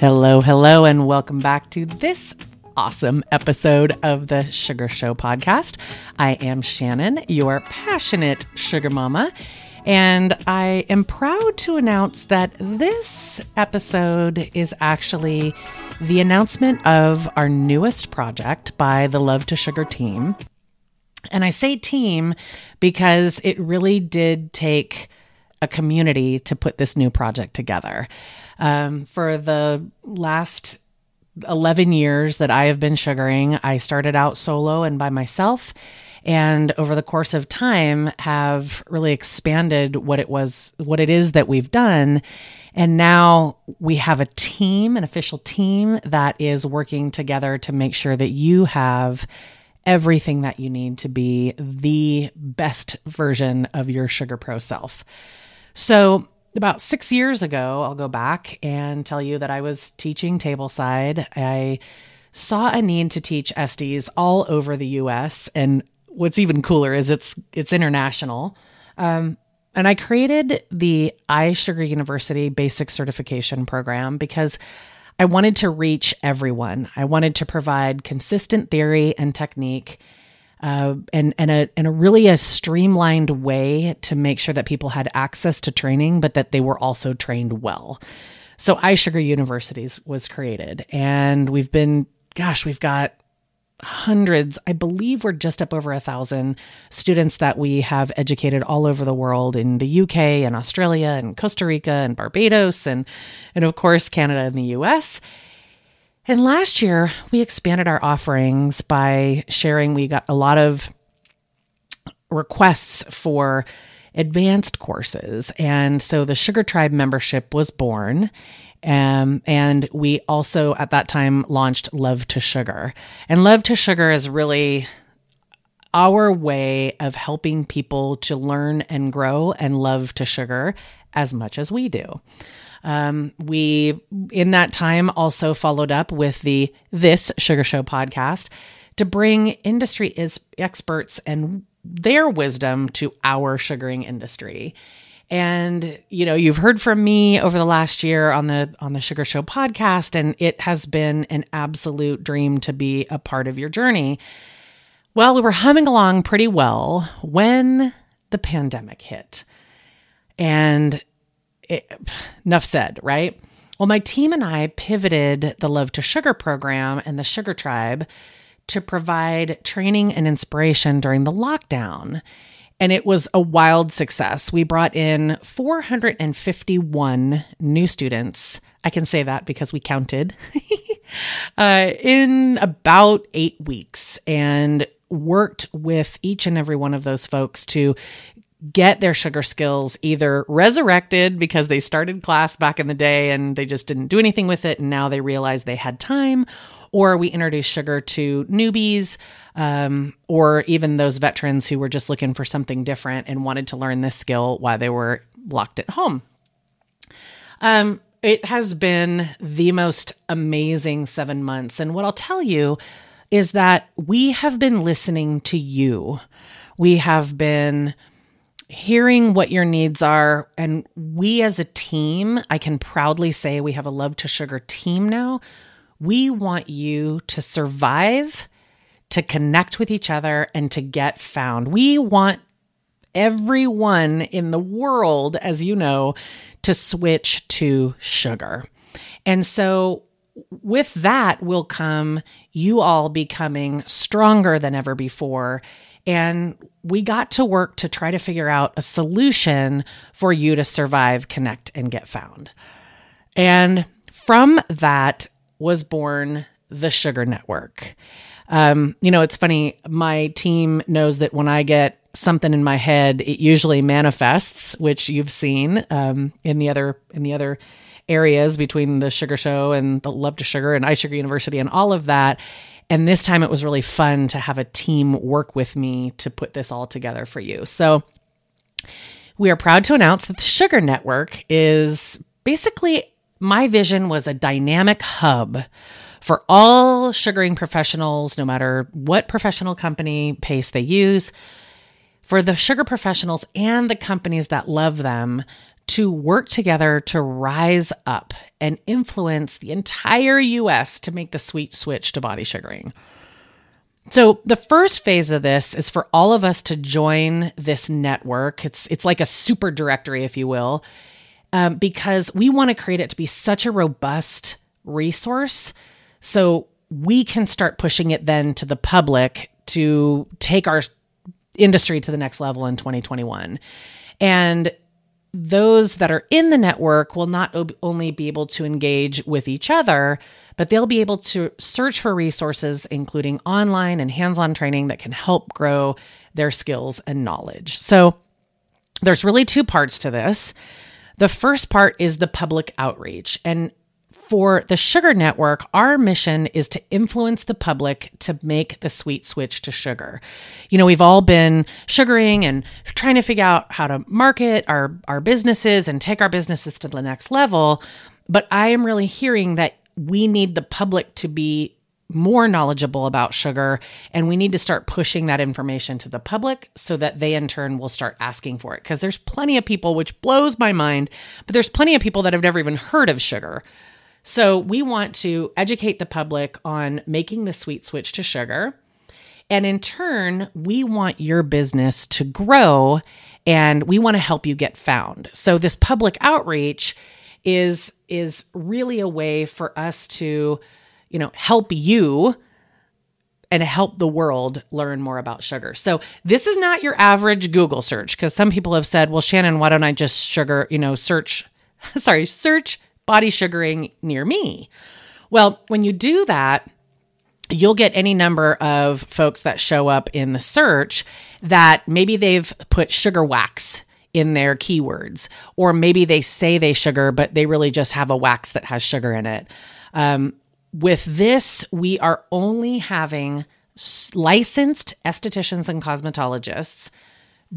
Hello, hello, and welcome back to this awesome episode of the Sugar Show podcast. I am Shannon, your passionate sugar mama, and I am proud to announce that this episode is actually the announcement of our newest project by the Love to Sugar team. And I say team because it really did take a community to put this new project together. Um, for the last 11 years that I have been sugaring, I started out solo and by myself. And over the course of time, have really expanded what it was, what it is that we've done. And now we have a team, an official team that is working together to make sure that you have everything that you need to be the best version of your Sugar Pro self. So, about six years ago, I'll go back and tell you that I was teaching tableside. I saw a need to teach esties all over the U.S. and what's even cooler is it's it's international. Um, and I created the iSugar University Basic Certification Program because I wanted to reach everyone. I wanted to provide consistent theory and technique uh, and and a and a really a streamlined way to make sure that people had access to training, but that they were also trained well. So iSugar Universities was created, and we've been, gosh, we've got hundreds. I believe we're just up over a thousand students that we have educated all over the world in the UK and Australia and Costa Rica and Barbados and and of course Canada and the US. And last year, we expanded our offerings by sharing. We got a lot of requests for advanced courses. And so the Sugar Tribe membership was born. Um, and we also at that time launched Love to Sugar. And Love to Sugar is really our way of helping people to learn and grow and love to sugar as much as we do. Um, we, in that time, also followed up with the This Sugar Show podcast to bring industry is experts and their wisdom to our sugaring industry. And you know, you've heard from me over the last year on the on the Sugar Show podcast and it has been an absolute dream to be a part of your journey. Well, we were humming along pretty well when the pandemic hit. And it, enough said, right? Well, my team and I pivoted the Love to Sugar program and the Sugar Tribe to provide training and inspiration during the lockdown. And it was a wild success. We brought in 451 new students. I can say that because we counted uh, in about eight weeks and worked with each and every one of those folks to get their sugar skills either resurrected because they started class back in the day and they just didn't do anything with it and now they realize they had time or we introduce sugar to newbies um, or even those veterans who were just looking for something different and wanted to learn this skill while they were locked at home. Um, it has been the most amazing seven months. And what i'll tell you is that we have been listening to you. We have been hearing what your needs are. And we as a team, I can proudly say we have a Love to Sugar team now. We want you to survive, to connect with each other, and to get found. We want everyone in the world, as you know, to switch to sugar. And so, with that will come you all becoming stronger than ever before and we got to work to try to figure out a solution for you to survive, connect, and get found. And from that was born the Sugar Network. Um, you know, it's funny, my team knows that when I get something in my head, it usually manifests, which you've seen um, in the other in the other areas between the Sugar Show and the Love to Sugar and iSugar University and all of that. And this time it was really fun to have a team work with me to put this all together for you. So we are proud to announce that the Sugar Network is basically my vision was a dynamic hub for all sugaring professionals, no matter what professional company pace they use, for the sugar professionals and the companies that love them to work together to rise up and influence the entire US to make the sweet switch to body sugaring. So the first phase of this is for all of us to join this network. It's it's like a super directory, if you will, um, because we want to create it to be such a robust resource, so we can start pushing it then to the public to take our industry to the next level in 2021. And those that are in the network will not ob- only be able to engage with each other, but they'll be able to search for resources, including online and hands on training that can help grow their skills and knowledge. So there's really two parts to this. The first part is the public outreach. And for the Sugar Network, our mission is to influence the public to make the sweet switch to sugar. You know, we've all been sugaring and trying to figure out how to market our, our businesses and take our businesses to the next level. But I am really hearing that we need the public to be more knowledgeable about sugar and we need to start pushing that information to the public so that they in turn will start asking for it because there's plenty of people which blows my mind but there's plenty of people that have never even heard of sugar so we want to educate the public on making the sweet switch to sugar. And in turn, we want your business to grow and we want to help you get found. So this public outreach is is really a way for us to, you know, help you and help the world learn more about sugar. So this is not your average Google search because some people have said, "Well, Shannon, why don't I just sugar, you know, search sorry, search body sugaring near me. Well, when you do that, you'll get any number of folks that show up in the search that maybe they've put sugar wax in their keywords, or maybe they say they sugar, but they really just have a wax that has sugar in it. Um, with this, we are only having licensed estheticians and cosmetologists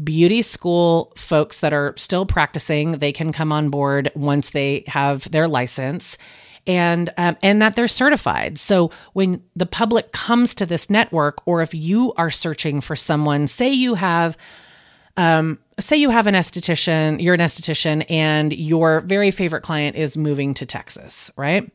beauty school folks that are still practicing they can come on board once they have their license and um, and that they're certified. So when the public comes to this network or if you are searching for someone say you have um, say you have an esthetician you're an esthetician and your very favorite client is moving to texas right?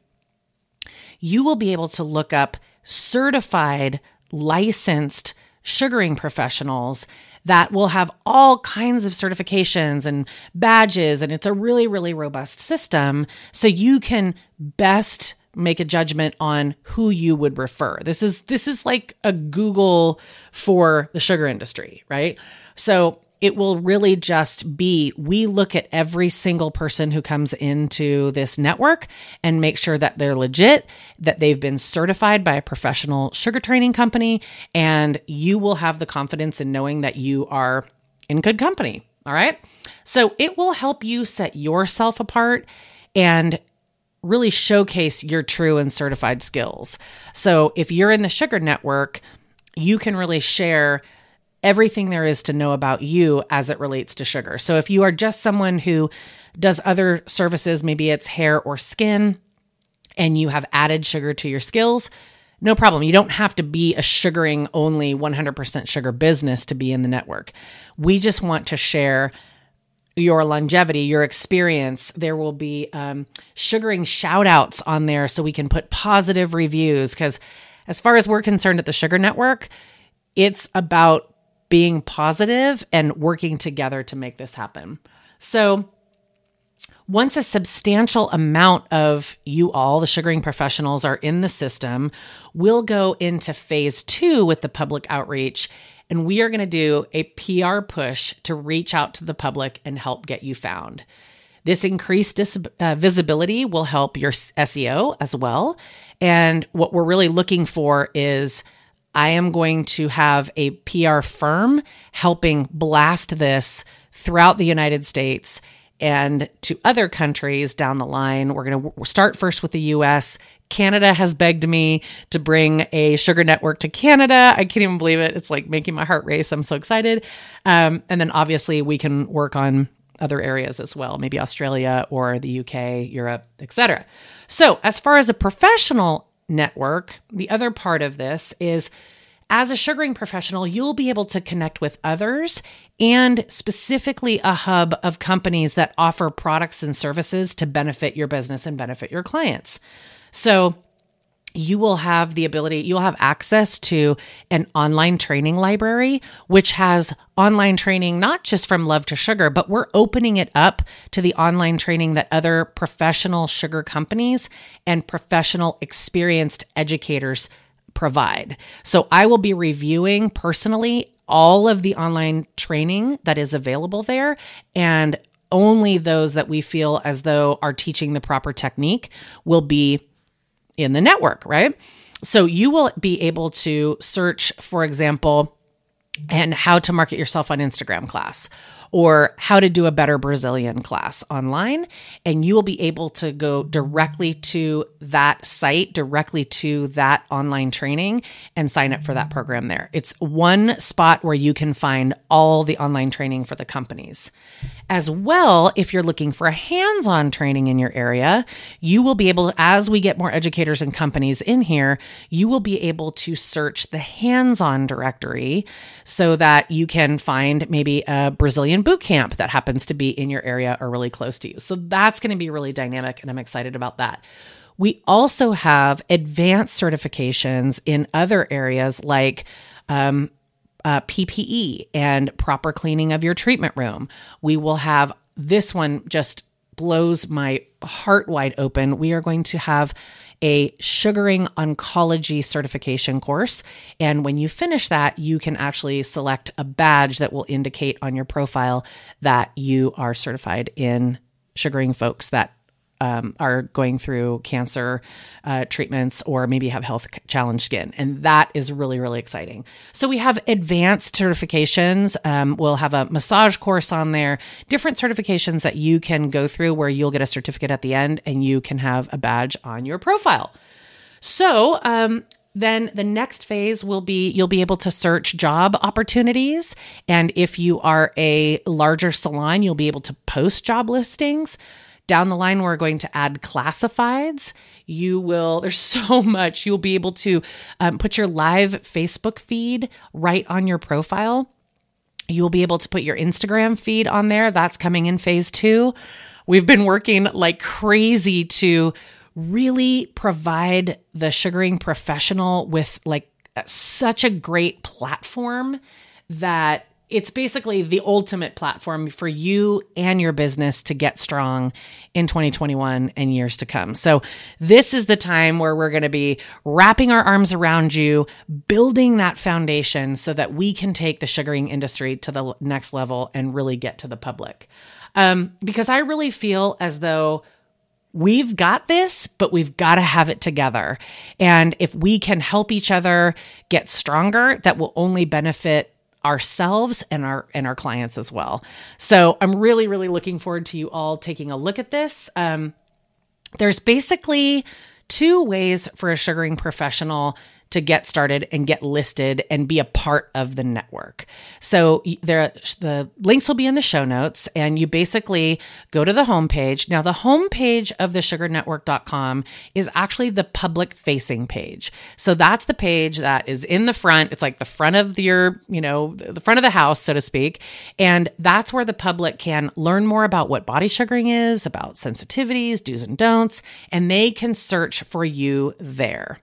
You will be able to look up certified licensed sugaring professionals that will have all kinds of certifications and badges. And it's a really, really robust system. So you can best make a judgment on who you would refer. This is this is like a Google for the sugar industry, right? So it will really just be we look at every single person who comes into this network and make sure that they're legit, that they've been certified by a professional sugar training company, and you will have the confidence in knowing that you are in good company. All right. So it will help you set yourself apart and really showcase your true and certified skills. So if you're in the sugar network, you can really share everything there is to know about you as it relates to sugar. So if you are just someone who does other services, maybe it's hair or skin, and you have added sugar to your skills, no problem. You don't have to be a sugaring only 100% sugar business to be in the network. We just want to share your longevity, your experience. There will be um, sugaring shout outs on there so we can put positive reviews. Because as far as we're concerned at the Sugar Network, it's about being positive and working together to make this happen. So, once a substantial amount of you all, the sugaring professionals, are in the system, we'll go into phase two with the public outreach. And we are going to do a PR push to reach out to the public and help get you found. This increased dis- uh, visibility will help your SEO as well. And what we're really looking for is I am going to have a PR firm helping blast this throughout the United States and to other countries down the line. We're going to start first with the US. Canada has begged me to bring a sugar network to Canada. I can't even believe it. It's like making my heart race. I'm so excited. Um, and then obviously we can work on other areas as well, maybe Australia or the UK, Europe, etc. So, as far as a professional network, the other part of this is as a sugaring professional, you'll be able to connect with others and specifically a hub of companies that offer products and services to benefit your business and benefit your clients. So, you will have the ability, you'll have access to an online training library, which has online training, not just from Love to Sugar, but we're opening it up to the online training that other professional sugar companies and professional experienced educators provide. So I will be reviewing personally all of the online training that is available there and only those that we feel as though are teaching the proper technique will be in the network, right? So you will be able to search, for example, and how to market yourself on Instagram class or how to do a better Brazilian class online. And you will be able to go directly to that site, directly to that online training, and sign up for that program there. It's one spot where you can find all the online training for the companies. As well, if you're looking for a hands on training in your area, you will be able, as we get more educators and companies in here, you will be able to search the hands on directory so that you can find maybe a Brazilian boot camp that happens to be in your area or really close to you. So that's going to be really dynamic, and I'm excited about that. We also have advanced certifications in other areas like um, uh, PPE and proper cleaning of your treatment room. We will have this one just blows my heart wide open. We are going to have a sugaring oncology certification course. And when you finish that, you can actually select a badge that will indicate on your profile that you are certified in sugaring folks that um, are going through cancer uh, treatments or maybe have health challenge skin. And that is really, really exciting. So we have advanced certifications. Um, we'll have a massage course on there, different certifications that you can go through where you'll get a certificate at the end and you can have a badge on your profile. So, um, then the next phase will be you'll be able to search job opportunities. And if you are a larger salon, you'll be able to post job listings. Down the line, we're going to add classifieds. You will, there's so much. You'll be able to um, put your live Facebook feed right on your profile. You will be able to put your Instagram feed on there. That's coming in phase two. We've been working like crazy to really provide the sugaring professional with like such a great platform that it's basically the ultimate platform for you and your business to get strong in 2021 and years to come. So, this is the time where we're going to be wrapping our arms around you, building that foundation so that we can take the sugaring industry to the next level and really get to the public. Um, because I really feel as though we've got this, but we've got to have it together. And if we can help each other get stronger, that will only benefit ourselves and our and our clients as well. So I'm really really looking forward to you all taking a look at this. Um, there's basically two ways for a sugaring professional to get started and get listed and be a part of the network. So there, the links will be in the show notes, and you basically go to the homepage. Now, the homepage of the sugarnetwork.com is actually the public facing page. So that's the page that is in the front. It's like the front of your, you know, the front of the house, so to speak. And that's where the public can learn more about what body sugaring is, about sensitivities, do's and don'ts, and they can search for you there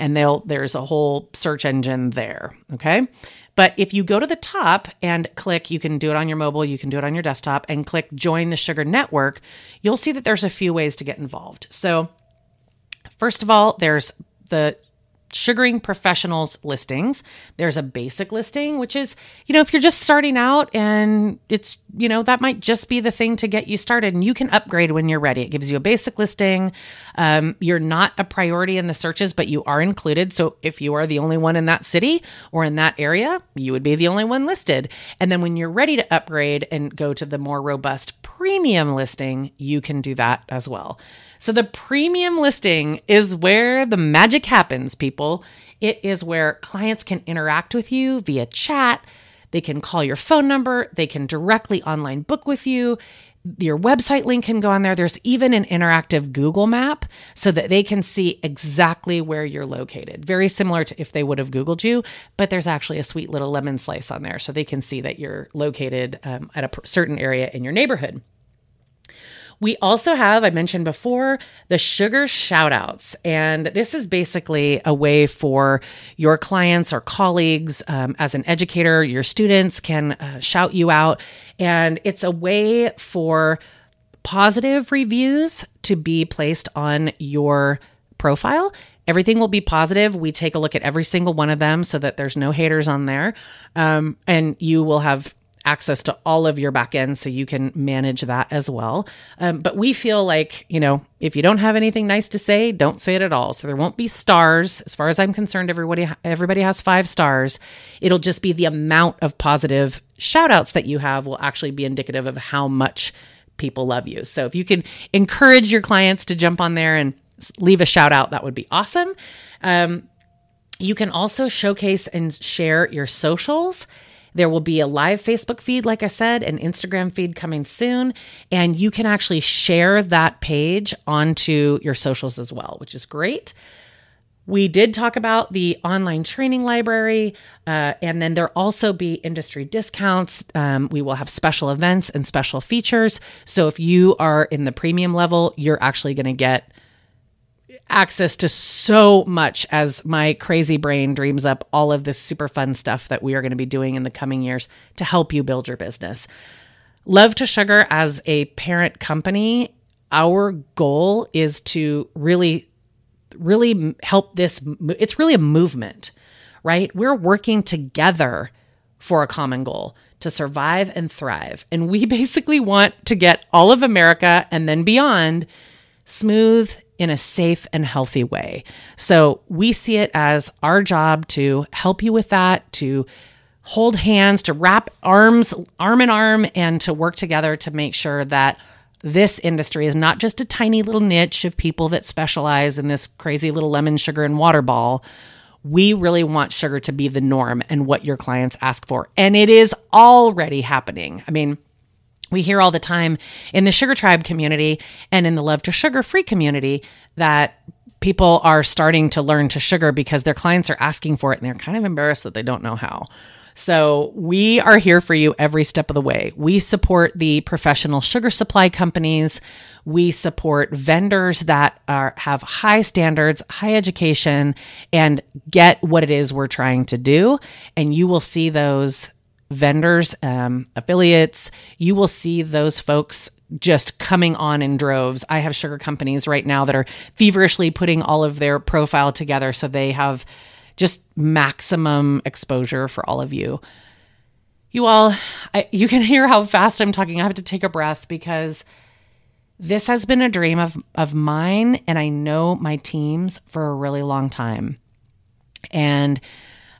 and they'll there's a whole search engine there, okay? But if you go to the top and click, you can do it on your mobile, you can do it on your desktop and click join the Sugar Network, you'll see that there's a few ways to get involved. So, first of all, there's the sugaring professionals listings. There's a basic listing, which is, you know, if you're just starting out and it's, you know, that might just be the thing to get you started and you can upgrade when you're ready. It gives you a basic listing. Um, you're not a priority in the searches, but you are included. So if you are the only one in that city or in that area, you would be the only one listed. And then when you're ready to upgrade and go to the more robust premium listing, you can do that as well. So the premium listing is where the magic happens, people. It is where clients can interact with you via chat. They can call your phone number. They can directly online book with you. Your website link can go on there. There's even an interactive Google map so that they can see exactly where you're located. Very similar to if they would have Googled you, but there's actually a sweet little lemon slice on there so they can see that you're located um, at a certain area in your neighborhood. We also have, I mentioned before, the sugar shoutouts. And this is basically a way for your clients or colleagues, um, as an educator, your students can uh, shout you out. And it's a way for positive reviews to be placed on your profile. Everything will be positive. We take a look at every single one of them so that there's no haters on there. Um, and you will have access to all of your backend so you can manage that as well. Um, but we feel like, you know, if you don't have anything nice to say, don't say it at all. So there won't be stars. As far as I'm concerned, everybody everybody has 5 stars. It'll just be the amount of positive shout outs that you have will actually be indicative of how much people love you. So if you can encourage your clients to jump on there and leave a shout out, that would be awesome. Um, you can also showcase and share your socials there will be a live Facebook feed, like I said, an Instagram feed coming soon. And you can actually share that page onto your socials as well, which is great. We did talk about the online training library, uh, and then there also be industry discounts. Um, we will have special events and special features. So if you are in the premium level, you're actually going to get access to so much as my crazy brain dreams up all of this super fun stuff that we are going to be doing in the coming years to help you build your business. Love to Sugar as a parent company, our goal is to really really help this it's really a movement, right? We're working together for a common goal to survive and thrive. And we basically want to get all of America and then beyond smooth in a safe and healthy way. So we see it as our job to help you with that, to hold hands, to wrap arms, arm in arm, and to work together to make sure that this industry is not just a tiny little niche of people that specialize in this crazy little lemon sugar and water ball. We really want sugar to be the norm and what your clients ask for. And it is already happening. I mean, we hear all the time in the Sugar Tribe community and in the Love to Sugar Free community that people are starting to learn to sugar because their clients are asking for it and they're kind of embarrassed that they don't know how. So, we are here for you every step of the way. We support the professional sugar supply companies. We support vendors that are have high standards, high education and get what it is we're trying to do, and you will see those vendors, um, affiliates, you will see those folks just coming on in droves. I have sugar companies right now that are feverishly putting all of their profile together so they have just maximum exposure for all of you. You all, I, you can hear how fast I'm talking. I have to take a breath because this has been a dream of, of mine, and I know my teams for a really long time. And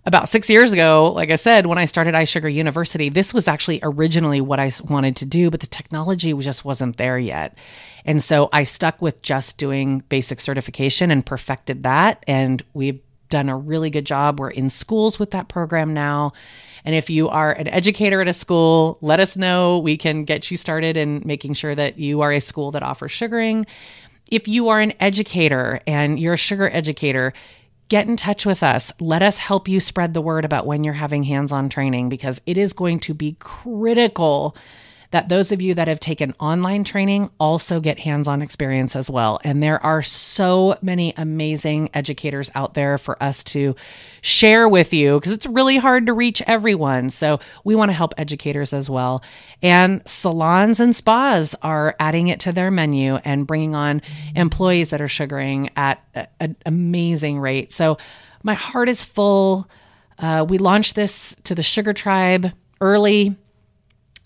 about six years ago, like I said, when I started iSugar University, this was actually originally what I wanted to do, but the technology just wasn't there yet. And so I stuck with just doing basic certification and perfected that. And we've done a really good job. We're in schools with that program now. And if you are an educator at a school, let us know. We can get you started in making sure that you are a school that offers sugaring. If you are an educator and you're a sugar educator, get in touch with us. Let us help you spread the word about when you're having hands on training because it is going to be critical that those of you that have taken online training also get hands on experience as well. And there are so many amazing educators out there for us to share with you because it's really hard to reach everyone. So we want to help educators as well. And salons and spas are adding it to their menu and bringing on employees that are sugaring at an amazing rate. So my heart is full. Uh, we launched this to the Sugar Tribe early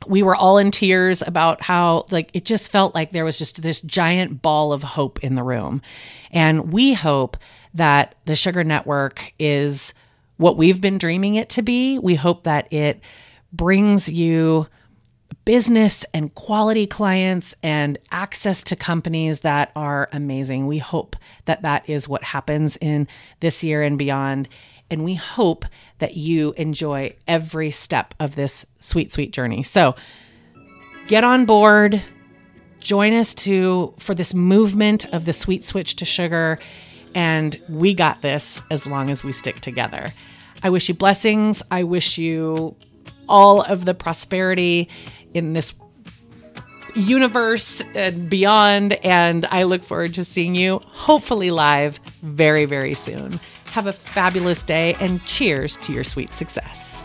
we were all in tears about how like it just felt like there was just this giant ball of hope in the room. And we hope that the sugar network is what we've been dreaming it to be. We hope that it brings you business and quality clients and access to companies that are amazing. We hope that that is what happens in this year and beyond And we hope that you enjoy every step of this sweet, sweet journey. So get on board, join us to for this movement of the sweet switch to sugar. And we got this as long as we stick together. I wish you blessings. I wish you all of the prosperity in this universe and beyond. And I look forward to seeing you, hopefully, live very, very soon. Have a fabulous day and cheers to your sweet success.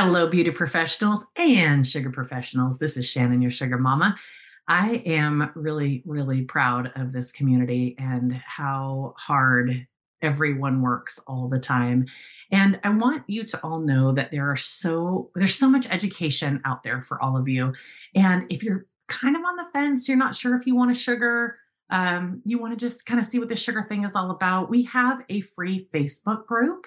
Hello, beauty professionals and sugar professionals. This is Shannon, your sugar mama. I am really, really proud of this community and how hard everyone works all the time. And I want you to all know that there are so there's so much education out there for all of you. And if you're kind of on the fence, you're not sure if you want a sugar, um, you want to just kind of see what the sugar thing is all about, we have a free Facebook group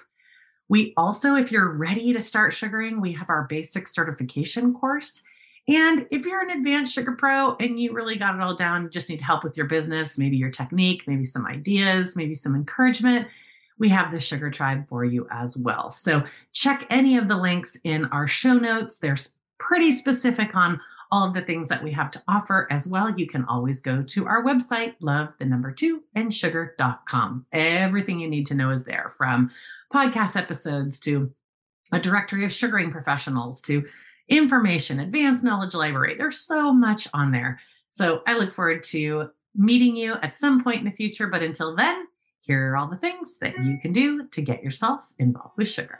we also, if you're ready to start sugaring, we have our basic certification course. And if you're an advanced sugar pro and you really got it all down, just need help with your business, maybe your technique, maybe some ideas, maybe some encouragement, we have the Sugar Tribe for you as well. So check any of the links in our show notes. There's pretty specific on all of the things that we have to offer as well. You can always go to our website, love the number two and sugar.com. Everything you need to know is there from podcast episodes to a directory of sugaring professionals to information, advanced knowledge library. There's so much on there. So I look forward to meeting you at some point in the future. But until then, here are all the things that you can do to get yourself involved with sugar.